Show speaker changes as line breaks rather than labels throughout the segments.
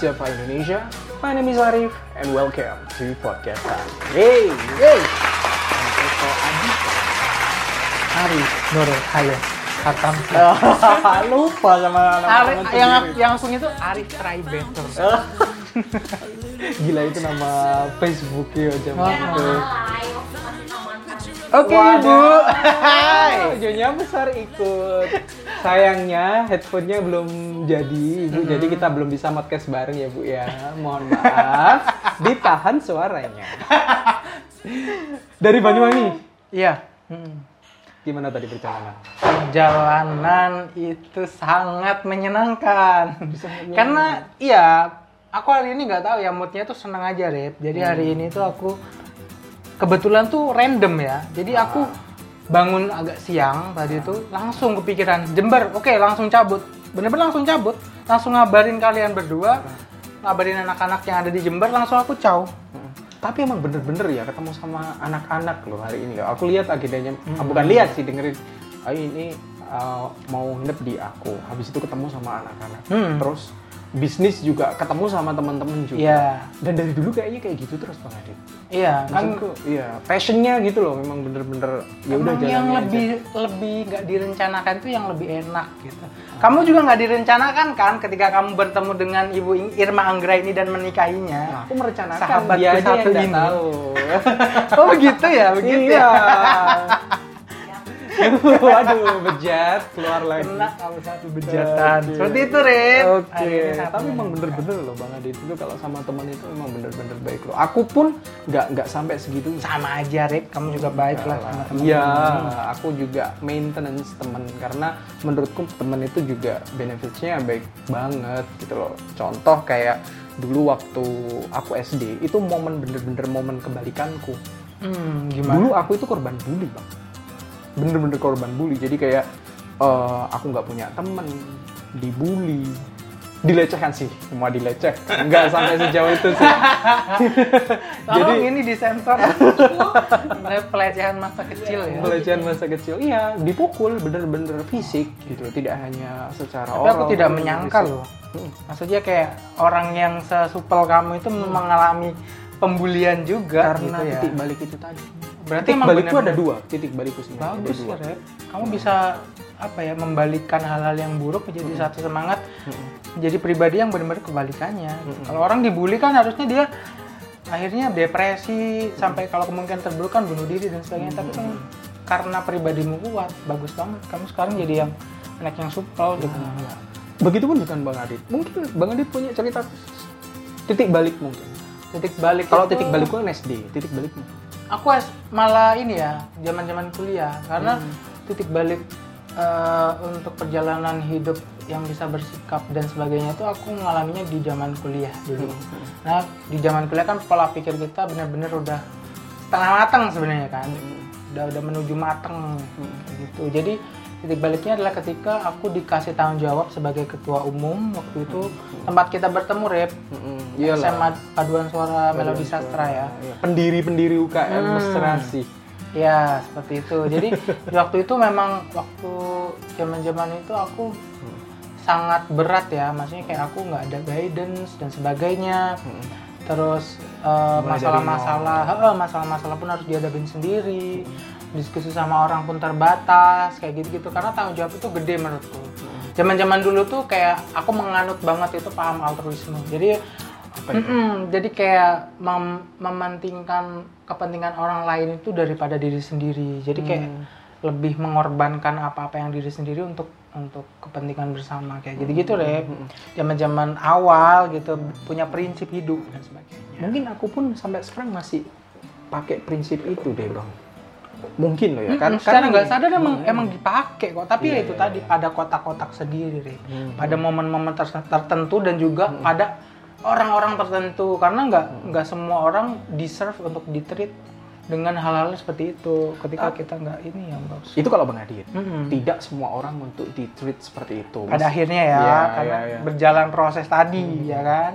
Java Indonesia. My name is Arif and welcome to podcast time. Hey, hey. Santoso Adita.
Arif Nurul Hayo Hatam
Lupa sama nama
Arif yang yang punya itu Arif Try Better
Gila itu nama Facebook ya zaman itu.
Oke
Waduh.
Bu
Audionya besar ikut. Sayangnya headphone-nya belum jadi, Ibu. Jadi kita belum bisa podcast bareng ya, Bu ya. Mohon maaf. Ditahan suaranya. Dari Banyuwangi.
Iya Hmm.
Gimana tadi perjalanan?
Perjalanan itu sangat menyenangkan Karena iya Aku hari ini nggak tahu ya moodnya tuh seneng aja Rip Jadi hari ini tuh aku Kebetulan tuh random ya Jadi aku bangun agak siang tadi tuh langsung kepikiran Jember, oke langsung cabut Bener-bener langsung cabut Langsung ngabarin kalian berdua Ngabarin anak-anak yang ada di Jember langsung aku caw
Tapi emang bener-bener ya ketemu sama anak-anak loh hari ini. Aku lihat agendanya, ah, bukan lihat sih dengerin. Ah, ini ah, mau nginep di aku. Habis itu ketemu sama anak-anak.
Hmm.
Terus bisnis juga ketemu sama teman-teman juga.
Iya
Dan dari dulu kayaknya kayak gitu terus Bang Adit.
Iya kan
iya, passionnya gitu loh, memang bener-bener ya udah
Emang yang lebih lebih nggak direncanakan itu yang lebih enak gitu. Kamu juga nggak direncanakan kan ketika kamu bertemu dengan Ibu Irma Anggra ini dan menikahinya.
Nah, aku merencanakan
Sahabatku
dia aja yang tahu.
oh begitu ya, begitu
iya. Waduh, bejat keluar lagi.
Kena kamu satu bejatan.
Oke.
Seperti itu, Rin.
Oke,
sangat
tapi emang bener-bener loh Bang Adit itu kalau sama teman itu emang bener-bener baik loh. Aku pun nggak nggak sampai segitu.
sama aja, Rip. Kamu juga baik lah sama teman.
Iya, aku juga maintenance temen karena menurutku temen itu juga benefitsnya baik banget gitu loh. Contoh kayak dulu waktu aku SD itu momen bener-bener momen kebalikanku.
Hmm, gimana?
Dulu aku itu korban bully bang, bener-bener korban bully. Jadi kayak eh, aku nggak punya temen, dibully, dilecehkan sih, semua dileceh. Nggak sampai sejauh itu sih.
Tolong ini disensor. pelecehan masa kecil ya.
pelecehan masa kecil iya dipukul bener-bener fisik gitu tidak hanya secara
Tapi aku tidak menyangka
fisik.
loh.
Hmm.
Maksudnya kayak orang yang sesupel kamu itu mengalami pembulian juga
karena
gitu ya.
titik balik itu tadi
Berarti
titik balikku
benar-
ada dua titik balikku sebenarnya ada
Bagus ya, Rep. Kamu bisa apa ya membalikkan hal-hal yang buruk menjadi satu semangat
Mm-mm.
menjadi pribadi yang benar-benar kebalikannya.
Mm-mm.
Kalau orang dibully kan harusnya dia akhirnya depresi sampai kalau kemungkinan terburuk kan bunuh diri dan sebagainya. Tapi kan karena pribadimu kuat, bagus banget. Kamu sekarang jadi yang anak yang supel gitu.
Nah, begitupun dengan bang Adit mungkin bang Adit punya cerita titik balik mungkin
Titik balik
kalau
itu-
titik balikku kan SD titik balikmu
aku malah ini ya zaman zaman kuliah. Karena
Hmm.
titik balik eh, untuk perjalanan hidup yang bisa bersikap dan sebagainya itu aku mengalaminya di zaman kuliah dulu.
Hmm.
nah di zaman kuliah kan pola pikir kita benar-benar udah setengah matang sebenarnya kan. Udah udah menuju mateng kayak gitu. Jadi titik baliknya adalah ketika aku dikasih tanggung jawab sebagai ketua umum waktu itu tempat kita bertemu rep
Iyalah.
SMA Paduan Suara Melodi Sastra ya
Iya. pendiri-pendiri UKM
Hmm.
mesra sih
Ya, seperti itu. Jadi di waktu itu memang waktu zaman-zaman itu aku sangat berat ya. Maksudnya kayak aku nggak ada guidance dan sebagainya. Terus eh, masalah-masalah, masalah-masalah pun harus dihadapin sendiri. Diskusi sama orang pun terbatas, kayak gitu-gitu. Karena tanggung jawab itu gede menurutku. Zaman-zaman dulu tuh kayak aku menganut banget itu paham altruisme. Jadi
apa itu?
Mm-mm, jadi kayak mem- mementingkan kepentingan orang lain itu daripada diri sendiri. Jadi kayak
Hmm.
lebih mengorbankan apa-apa yang diri sendiri untuk untuk kepentingan bersama kayak gitu-gitu deh.
Hmm.
Zaman-zaman awal gitu punya prinsip hidup dan sebagainya.
mungkin aku pun sampai sekarang masih pakai prinsip itu deh bang mungkin loh ya
Kan
kan
secara nggak sadar emang emang dipakai kok. Tapi ya
Iya,
itu
iya,
tadi pada kotak-kotak sendiri.
Hmm.
Pada momen-momen ter- tertentu dan juga pada orang-orang tertentu karena nggak
Hmm.
nggak semua orang deserve untuk ditreat dengan hal-hal seperti itu ketika
Ah.
kita nggak ini ya bos.
itu kalau bang Adit
Mm-mm.
tidak semua orang untuk di treat seperti itu
Pada
Mas-
akhirnya ya
Iya,
karena
iya, iya.
berjalan proses tadi ya kan.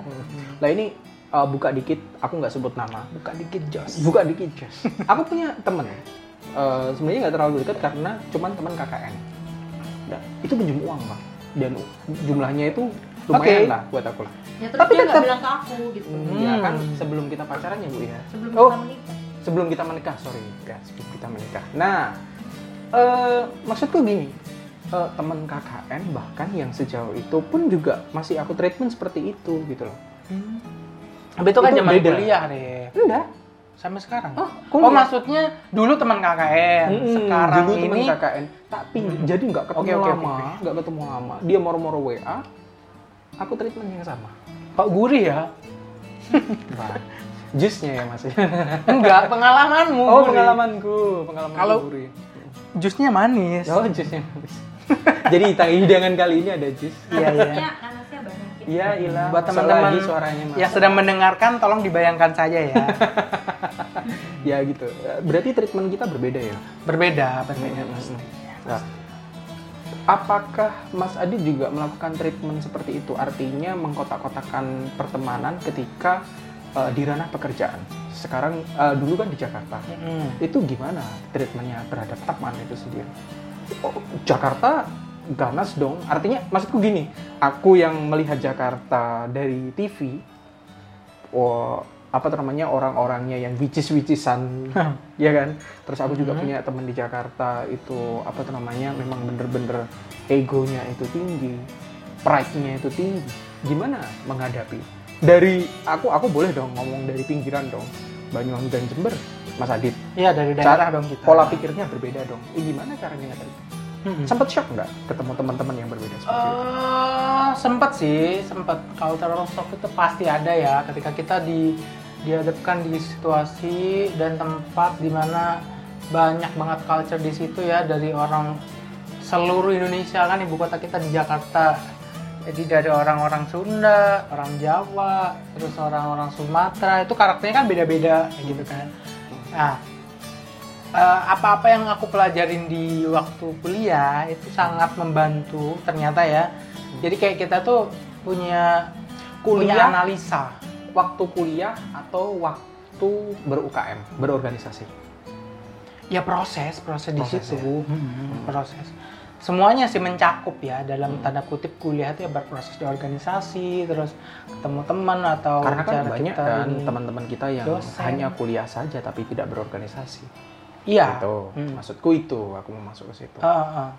Lah ini uh, buka dikit, aku nggak sebut nama.
Buka dikit jos.
Buka dikit, Jess. aku punya temen. Uh, sebenarnya nggak terlalu dekat karena cuman teman KKN. Nah, itu pinjam uang bang. Dan jumlahnya itu lumayan
Oke.
lah buat aku lah
Ya terus
Tapi
dia nggak
tetap-
bilang ke aku gitu.
Hmm, ya kan
Hmm.
sebelum kita pacaran ya bu ya
Sebelum
Oh.
kita menikah.
sebelum kita menikah sorry guys sebelum kita menikah nah eh maksudku gini eh, teman KKN bahkan yang sejauh itu pun juga masih aku treatment seperti itu gitu loh
Tapi itu kan zaman
beda.
kuliah, Rep.
enggak
Sampai sekarang.
Oh,
Oh, maksudnya dulu teman KKN,
Mm-mm,
sekarang
dulu teman
ini
KKN tapi jadi nggak ketemu
Oke, oke,
lama
oke.
nggak ketemu lama dia moro-moro WA aku treatment yang sama
Pak Gurih ya?
Jusnya ya mas
Enggak, pengalamanmu.
oh
Gurih.
pengalamanku pengalaman
Kalau-
gurih.
Jusnya manis.
oh jusnya jadi tang- hidangan kali ini ada jus
Iya, iya.
Iya ilah
Buat teman-teman
suaranya mas
yang sedang mendengarkan, tolong dibayangkan saja ya.
ya gitu berarti treatment kita berbeda ya
berbeda, berbeda. Mas.
Nah, apakah Mas Adit juga melakukan treatment seperti itu? Artinya mengkotak-kotakan pertemanan ketika eh, di ranah pekerjaan. Sekarang eh, dulu kan di Jakarta.
Mm-mm.
Itu gimana treatmentnya terhadap teman itu sendiri? Oh, Jakarta ganas dong. Artinya maksudku gini, aku yang melihat Jakarta dari TV, oh, apa namanya orang-orangnya yang wicis-wicisan, ya kan? Terus aku juga
Mhm.
punya teman di Jakarta itu apa namanya memang bener-bener egonya itu tinggi, pride-nya itu tinggi. Gimana menghadapi? Dari aku aku boleh dong ngomong dari pinggiran dong, Banyuwangi dan Jember, Mas Adit.
Iya, dari
Cara
daerah dong kita.
Pola pikirnya berbeda dong. Eh, gimana caranya ngadepin?
Mm-mm.
Sempet shock nggak ketemu teman-teman yang berbeda seperti itu?
Eh, sempet sih, sempet. Cultural shock itu pasti ada ya ketika kita di dihadapkan di situasi dan tempat di mana banyak banget culture di situ ya dari orang seluruh Indonesia kan ibu kota kita di Jakarta. Jadi dari orang-orang Sunda, orang Jawa, terus orang-orang Sumatera itu karakternya kan beda-beda gitu kan. Nah, eh, apa-apa yang aku pelajarin di waktu kuliah itu sangat membantu ternyata ya. Jadi kayak kita tuh punya punya
Kuliah?
analisa.
Waktu kuliah atau waktu ber-UKM, berorganisasi?
Ya proses, proses di
Proses,
situ. Hmm, Proses. Semuanya sih mencakup ya dalam tanda kutip kuliah itu ya berproses di organisasi, terus ketemu teman atau
Karena kan banyak
kita
kan teman-teman kita yang
dosen.
hanya kuliah saja tapi tidak berorganisasi.
Iya.
Gitu.
Hmm.
Maksudku itu, aku mau masuk ke situ.
Ah, ah.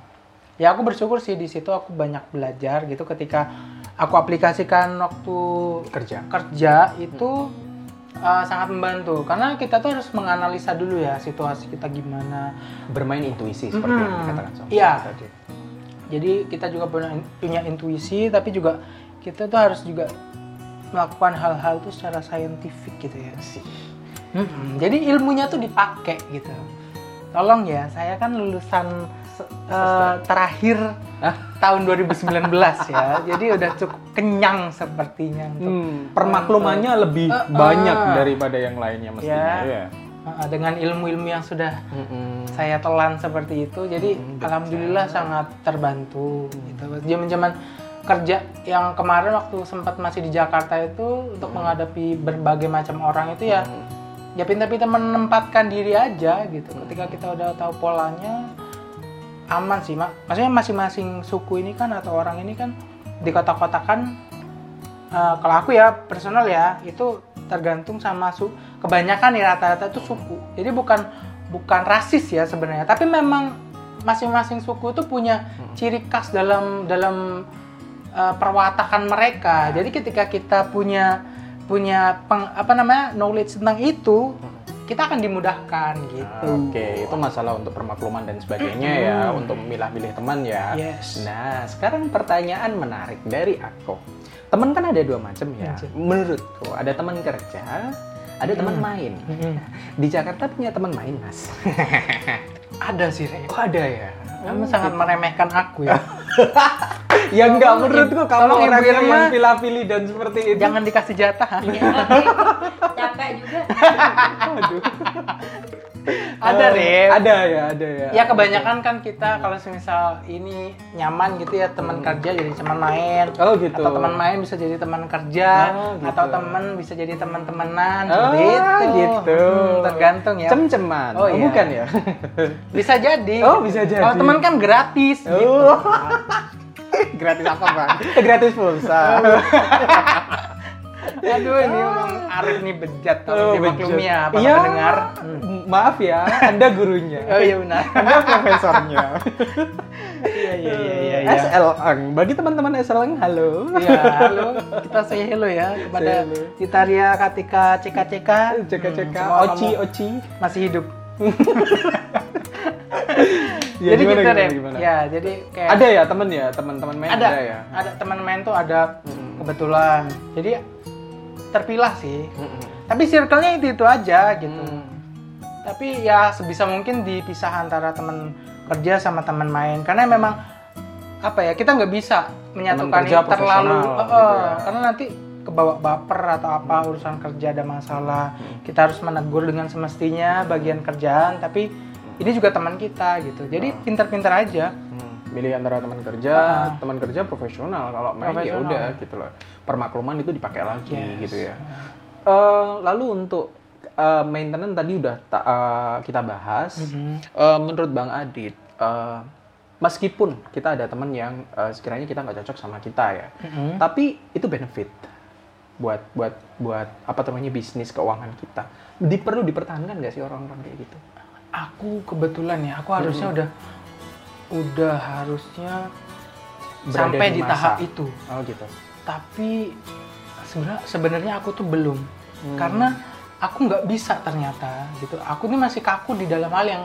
Ya aku bersyukur sih di situ aku banyak belajar gitu ketika aku aplikasikan waktu
Kerja.
kerja itu uh, sangat membantu karena kita tuh harus menganalisa dulu ya situasi kita gimana.
Bermain intuisi seperti yang
Mm-mm.
dikatakan sama
Iya.
tadi.
Jadi kita juga punya, punya intuisi tapi juga kita tuh harus juga melakukan hal-hal tuh secara saintifik gitu ya.
Sih.
Mm-mm. Jadi ilmunya tuh dipakai gitu. Tolong ya, saya kan lulusan eh, terakhir
Hah?
tahun 2019 ya. Jadi udah cukup kenyang sepertinya untuk
Hmm, permaklumannya lebih
Eh, eh.
banyak daripada yang lainnya mestinya.
Ya.
Ya.
dengan ilmu-ilmu yang sudah
Mm-mm.
saya telan seperti itu. Jadi
Hmm,
alhamdulillah sangat terbantu gitu. Zaman-zaman kerja yang kemarin waktu sempat masih di Jakarta itu untuk menghadapi berbagai macam orang itu ya
Hmm.
Ya pintar-pintar menempatkan diri aja gitu. Ketika kita udah tahu polanya aman sih, Mak. Maksudnya masing-masing suku ini kan atau orang ini kan di kota-kotakan eh, kalau aku ya personal ya itu tergantung sama su kebanyakan nih rata-rata itu suku. Jadi bukan bukan rasis ya sebenarnya, tapi memang masing-masing suku itu punya ciri khas dalam dalam eh, perwatakan mereka. Jadi ketika kita punya punya peng- apa namanya knowledge tentang itu, kita akan dimudahkan gitu.
Oke, itu masalah untuk permakluman dan sebagainya ya, untuk memilah-milih teman ya.
Yes.
Nah, sekarang pertanyaan menarik dari aku. Teman kan ada dua macam ya. Menurutku, ada teman kerja, ada teman
Hmm.
main. Di Jakarta punya teman main, Mas.
Ada sih, Rey.
Oh, ada ya?
Kamu sangat meremehkan aku ya.
Ya enggak menurutku kamu orangnya
Irma.
yang pilih-pilih dan seperti itu.
Jangan dikasih jatah.
tapi capek juga.
Aduh.
Ada,
Eh,
Rep.
Ada ya, ada ya.
Ya kebanyakan kan kita kalau misal ini nyaman gitu ya teman kerja jadi teman main.
Oh gitu.
Atau teman main bisa jadi teman kerja,
Oh, gitu.
atau teman bisa jadi teman-temanan,
Oh,
seperti itu.
gitu.
Hmm, tergantung ya.
Cem-ceman.
Oh, iya.
bukan ya?
Bisa jadi.
Oh, bisa jadi.
Kalau teman kan gratis gitu.
Oh. gratis apa bang? gratis pulsa.
Aduh ini emang Arif nih bejat
Oh,
kalau dimaklumi ya para
Iya.
pendengar.
Maaf ya, Anda gurunya.
Oh iya benar.
Anda profesornya.
Iya iya iya iya. iya.
SLeng. Bagi teman-teman SLeng, halo.
Iya, halo. Kita say hello ya kepada
hello.
Titaria Katika CKCK.
Cek-cek,
Hmm,
Oci, Oci.
masih hidup.
Ya,
jadi
gimana,
gitu
gimana,
deh.
gimana?
Ya, jadi kayak
Ada ya temen ya, teman-teman main
ada
ada, ya.
ada teman main tuh ada
Mm.
kebetulan. Jadi terpilah sih.
Mm-mm.
Tapi circle-nya itu itu aja gitu.
Mm.
Tapi ya sebisa mungkin dipisah antara teman kerja sama teman main karena memang apa ya kita nggak bisa menyatukan ini terlalu eh,
gitu ya.
karena nanti kebawa baper atau apa urusan kerja ada masalah kita harus menegur dengan semestinya bagian kerjaan tapi ini juga teman kita gitu jadi pintar-pintar aja
Hmm, Milih antara teman kerja,
Ah.
teman kerja profesional. Kalau main ya udah gitu loh. Permakluman itu dipakai lagi
Yes.
gitu ya. Eh, lalu untuk eh, maintenance tadi udah ta- eh, kita bahas.
Mhm.
Eh, menurut Bang Adit, eh, meskipun kita ada teman yang eh, sekiranya kita nggak cocok sama kita ya,
Mhm.
tapi itu benefit buat buat buat apa namanya bisnis keuangan kita. Di, perlu dipertahankan nggak sih orang-orang kayak gitu?
Aku kebetulan ya aku harusnya udah udah harusnya
Berada
sampai
di
di tahap itu
Oh gitu.
tapi sebenarnya sebenarnya aku tuh belum
Hmm.
karena aku nggak bisa ternyata gitu aku nih masih kaku di dalam hal yang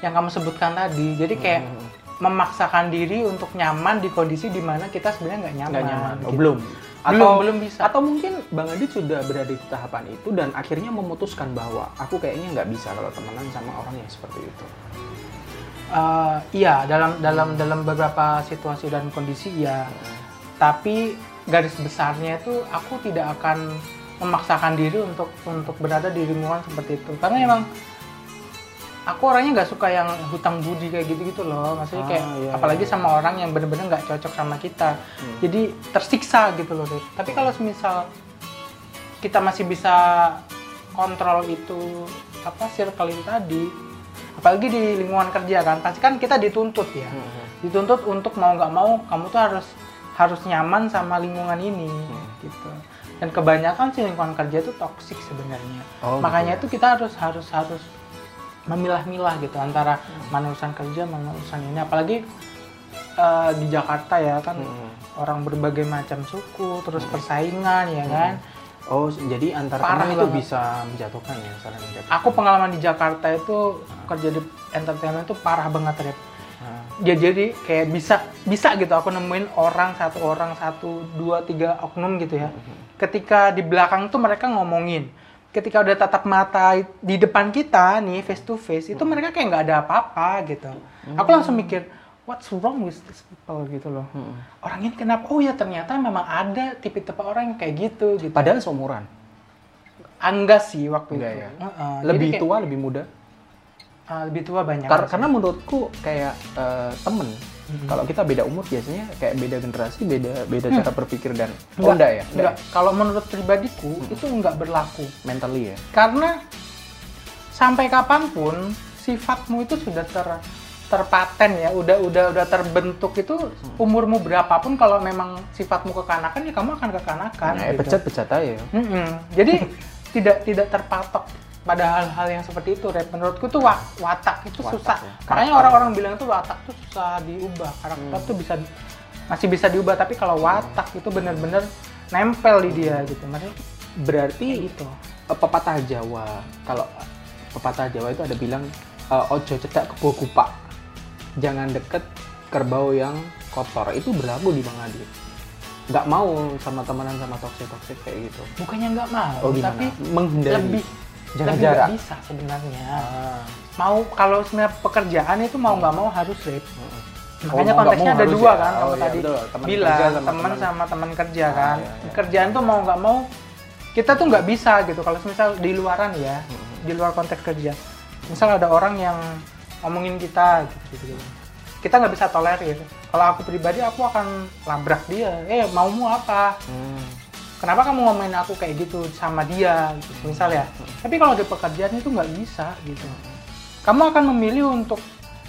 yang kamu sebutkan tadi jadi kayak
Hmm.
Memaksakan diri untuk nyaman di kondisi di mana kita sebenarnya nggak nyaman,
nggak nyaman. Oh,
gitu.
belum.
belum belum bisa
Atau mungkin Bang Adit sudah berada di tahapan itu dan akhirnya memutuskan bahwa aku kayaknya nggak bisa kalau temenan sama orang yang seperti itu.
Eh, iya dalam dalam dalam beberapa situasi dan kondisi ya tapi garis besarnya itu aku tidak akan memaksakan diri untuk untuk berada di lingkungan seperti itu karena emang aku orangnya nggak suka yang hutang budi kayak gitu gitu loh maksudnya
Ah,
kayak
iya,
apalagi
iya.
sama orang yang bener-bener nggak cocok sama kita
Hmm.
jadi tersiksa gitu loh Rip. tapi kalau semisal kita masih bisa kontrol itu apa circle itu tadi apalagi di lingkungan kerja kan pasti kan kita dituntut ya
Hmm.
dituntut untuk mau nggak mau kamu tuh harus harus nyaman sama lingkungan ini
Hmm.
gitu dan kebanyakan sih lingkungan kerja itu toksik sebenarnya
Oh,
makanya
gitu
itu kita harus harus harus memilah-milah gitu antara mana urusan kerja mana urusan ini apalagi eh, di Jakarta ya kan
Hmm.
orang berbagai macam suku terus persaingan ya kan
Oh, jadi antar
Parah
teman itu
banget.
bisa menjatuhkan ya, saling menjatuhkan.
aku pengalaman di Jakarta itu kerja di entertainment itu parah banget Rep.
Ah.
ya jadi kayak bisa bisa gitu aku nemuin orang satu orang satu dua tiga oknum gitu ya ketika di belakang tuh mereka ngomongin ketika udah tatap mata di depan kita nih face to face itu mereka kayak nggak ada apa-apa gitu. Aku langsung mikir what's wrong with these people? gitu loh.
Hmm.
orang ini kenapa? Oh ya ternyata memang ada tipe-tipe orang yang kayak gitu gitu.
Padahal seumuran.
enggak sih waktu
Enggak
itu.
ya?
Heeh, jadi
Lebih
kayak,
tua, lebih muda.
ah, lebih tua banyak.
Kar- karena menurutku kayak eh, temen
Mhm.
kalau kita beda umur biasanya kayak beda generasi beda beda cara berpikir dan
Enggak,
oh enggak ya
enggak. Kalau menurut pribadiku itu enggak berlaku.
mentally ya
Karena sampai kapan pun sifatmu itu sudah ter terpaten ya, udah udah udah terbentuk itu umurmu berapapun kalau memang sifatmu kekanakan ya kamu akan kekanakan.
nah,
gitu.
pecat pecat aja
Mm-mm. Jadi tidak tidak terpatok pada hal-hal yang seperti itu, Rep. Menurutku tuh wa- watak itu
Watak
susah.
ya.
Makanya orang-orang bilang tuh watak tuh susah diubah. Karakter
Hmm.
tuh bisa masih bisa diubah, tapi kalau watak itu benar-benar nempel di dia gitu. Maksudnya
berarti
gitu.
eh, pepatah Jawa kalau pepatah Jawa itu ada bilang eh, ojo cedak kebo kupak jangan deket kerbau yang kotor itu berlaku di Bang Adit nggak mau sama temenan sama toxic toxic kayak gitu
Bukannya nggak mau,
oh gimana
tapi
menghindari
lebih
jaga
lebih
jarak
bisa sebenarnya.
Ah.
Mau kalau sebenarnya pekerjaan itu mau nggak mau harus Rep.
Mm-mm.
Makanya
Oh, mau
konteksnya
mau
ada dua
ya?
kan,
Oh,
kamu
iya,
tadi
betul. Teman
bilang teman sama teman kerja
Ah,
kan.
iya, iya.
Kerjaan tuh mau nggak mau kita tuh nggak bisa gitu. Kalau misal di luaran ya, di luar konteks kerja, misal ada orang yang ngomongin kita gitu, gitu. kita nggak bisa tolerir. Kalau aku pribadi aku akan labrak dia. Eh maumu apa?
Hmm.
Kenapa kamu ngomongin aku kayak gitu sama dia? Gitu, misal ya. Tapi kalau di pekerjaan itu nggak bisa gitu. Kamu akan memilih untuk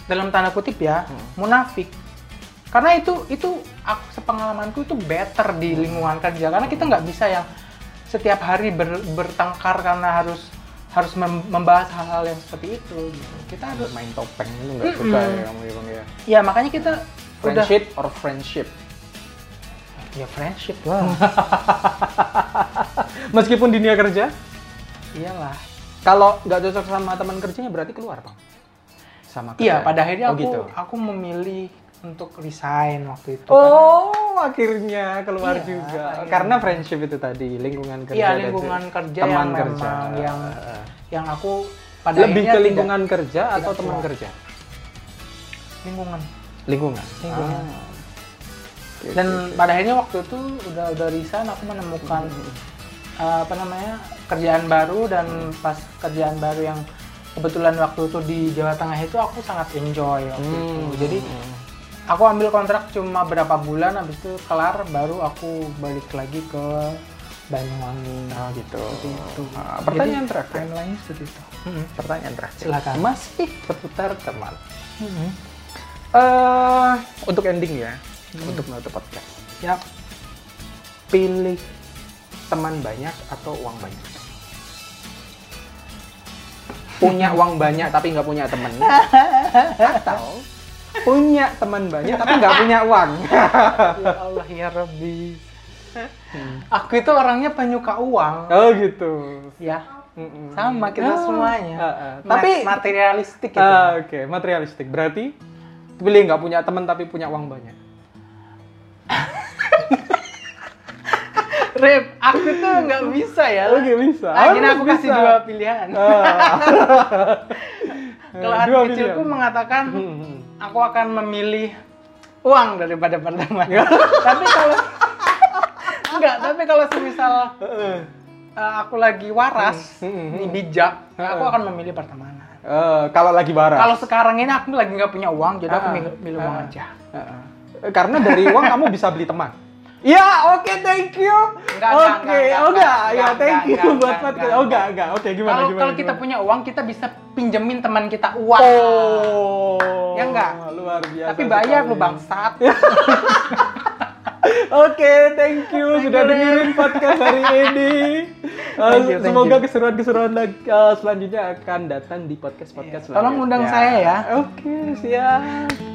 dalam tanda kutip ya munafik karena itu itu aku sepengalamanku itu better di lingkungan kerja karena kita nggak bisa yang setiap hari ber- bertengkar karena harus harus mem- membahas hal-hal yang seperti itu gitu. kita harus
main topeng itu nggak suka ya kamu ya bang ya
ya makanya kita udah
friendship or friendship
ya friendship lah
meskipun dunia kerja
iyalah
kalau nggak cocok sama teman kerjanya berarti keluar bang sama
iya
kerjaan.
pada akhirnya
Oh,
aku
gitu.
aku memilih untuk resign waktu itu
Oh, akhirnya keluar
Iya,
juga.
akhirnya.
Karena friendship itu tadi, lingkungan kerja.
Iya lingkungan kerja
teman
yang
kerja.
memang yang yang aku pada
lebih
akhirnya
ke
tidak-
lingkungan kerja atau
tidak
teman kerja?
lingkungan
Lingkungan.
Lingkungan.
Ah.
Dan pada akhirnya waktu itu udah udah resign aku menemukan uh, apa namanya kerjaan baru dan pas kerjaan baru yang kebetulan waktu itu di Jawa Tengah itu aku sangat enjoy waktu itu
Hmm.
jadi aku ambil kontrak cuma berapa bulan habis itu kelar baru aku balik lagi ke Banyuwangi
Oh gitu.
Seperti itu.
Ah, pertanyaan
Jadi,
terakhir.
timeline seperti itu Mm-mm.
Pertanyaan terakhir.
Silakan.
Masih seputar teman.
Mm-mm.
eh untuk ending ya, untuk menutup podcast.
Yap.
Pilih teman banyak atau uang banyak? Punya uang banyak tapi nggak punya teman? atau punya teman banyak tapi nggak punya uang?
ya Allah ya Rabbi aku itu orangnya penyuka uang
oh gitu.
ya
Mm-mm.
sama kita
Ah,
semuanya
ah.
Ma-
Tapi
materialistik gitu
Ah, Oke, materialistik. Berarti pilih nggak punya teman tapi punya uang banyak.
Rip, aku tuh nggak bisa ya
Oke bisa.
Ah, gini
Harus
aku kasih
bisa.
dua pilihan
Ah.
kalau kecilku
pilihan.
mengatakan
Hmm.
aku akan memilih uang daripada pertemanan tapi kalau enggak tapi kalau semisal uh, aku lagi waras
Hmm, hmm,
ini bijak aku
Hmm.
akan memilih pertemanan
Eh, kalau lagi barang.
kalau sekarang ini aku lagi nggak punya uang jadi aku
Ah,
milih, uang
ah.
aja
Heeh. Eh, Karena dari uang kamu bisa beli teman. Ya, oke, thank you. Oke, oh enggak, ya thank you buat podcast.
enggak,
Oh enggak, enggak. Oke, gimana
kalau
gimana?
kalau kita
gimana?
punya uang kita bisa pinjemin teman kita uang
Oh.
Ya enggak?
Luar biasa.
tapi bayar
sekali.
lu bangsat
Oke, thank you sudah
you,
dengerin podcast hari ini. Uh,
Thank you, thank
semoga keseruan-keseruan uh, selanjutnya akan datang di podcast-podcast.
Tolong
selanjutnya.
undang saya ya.
Oke, siap.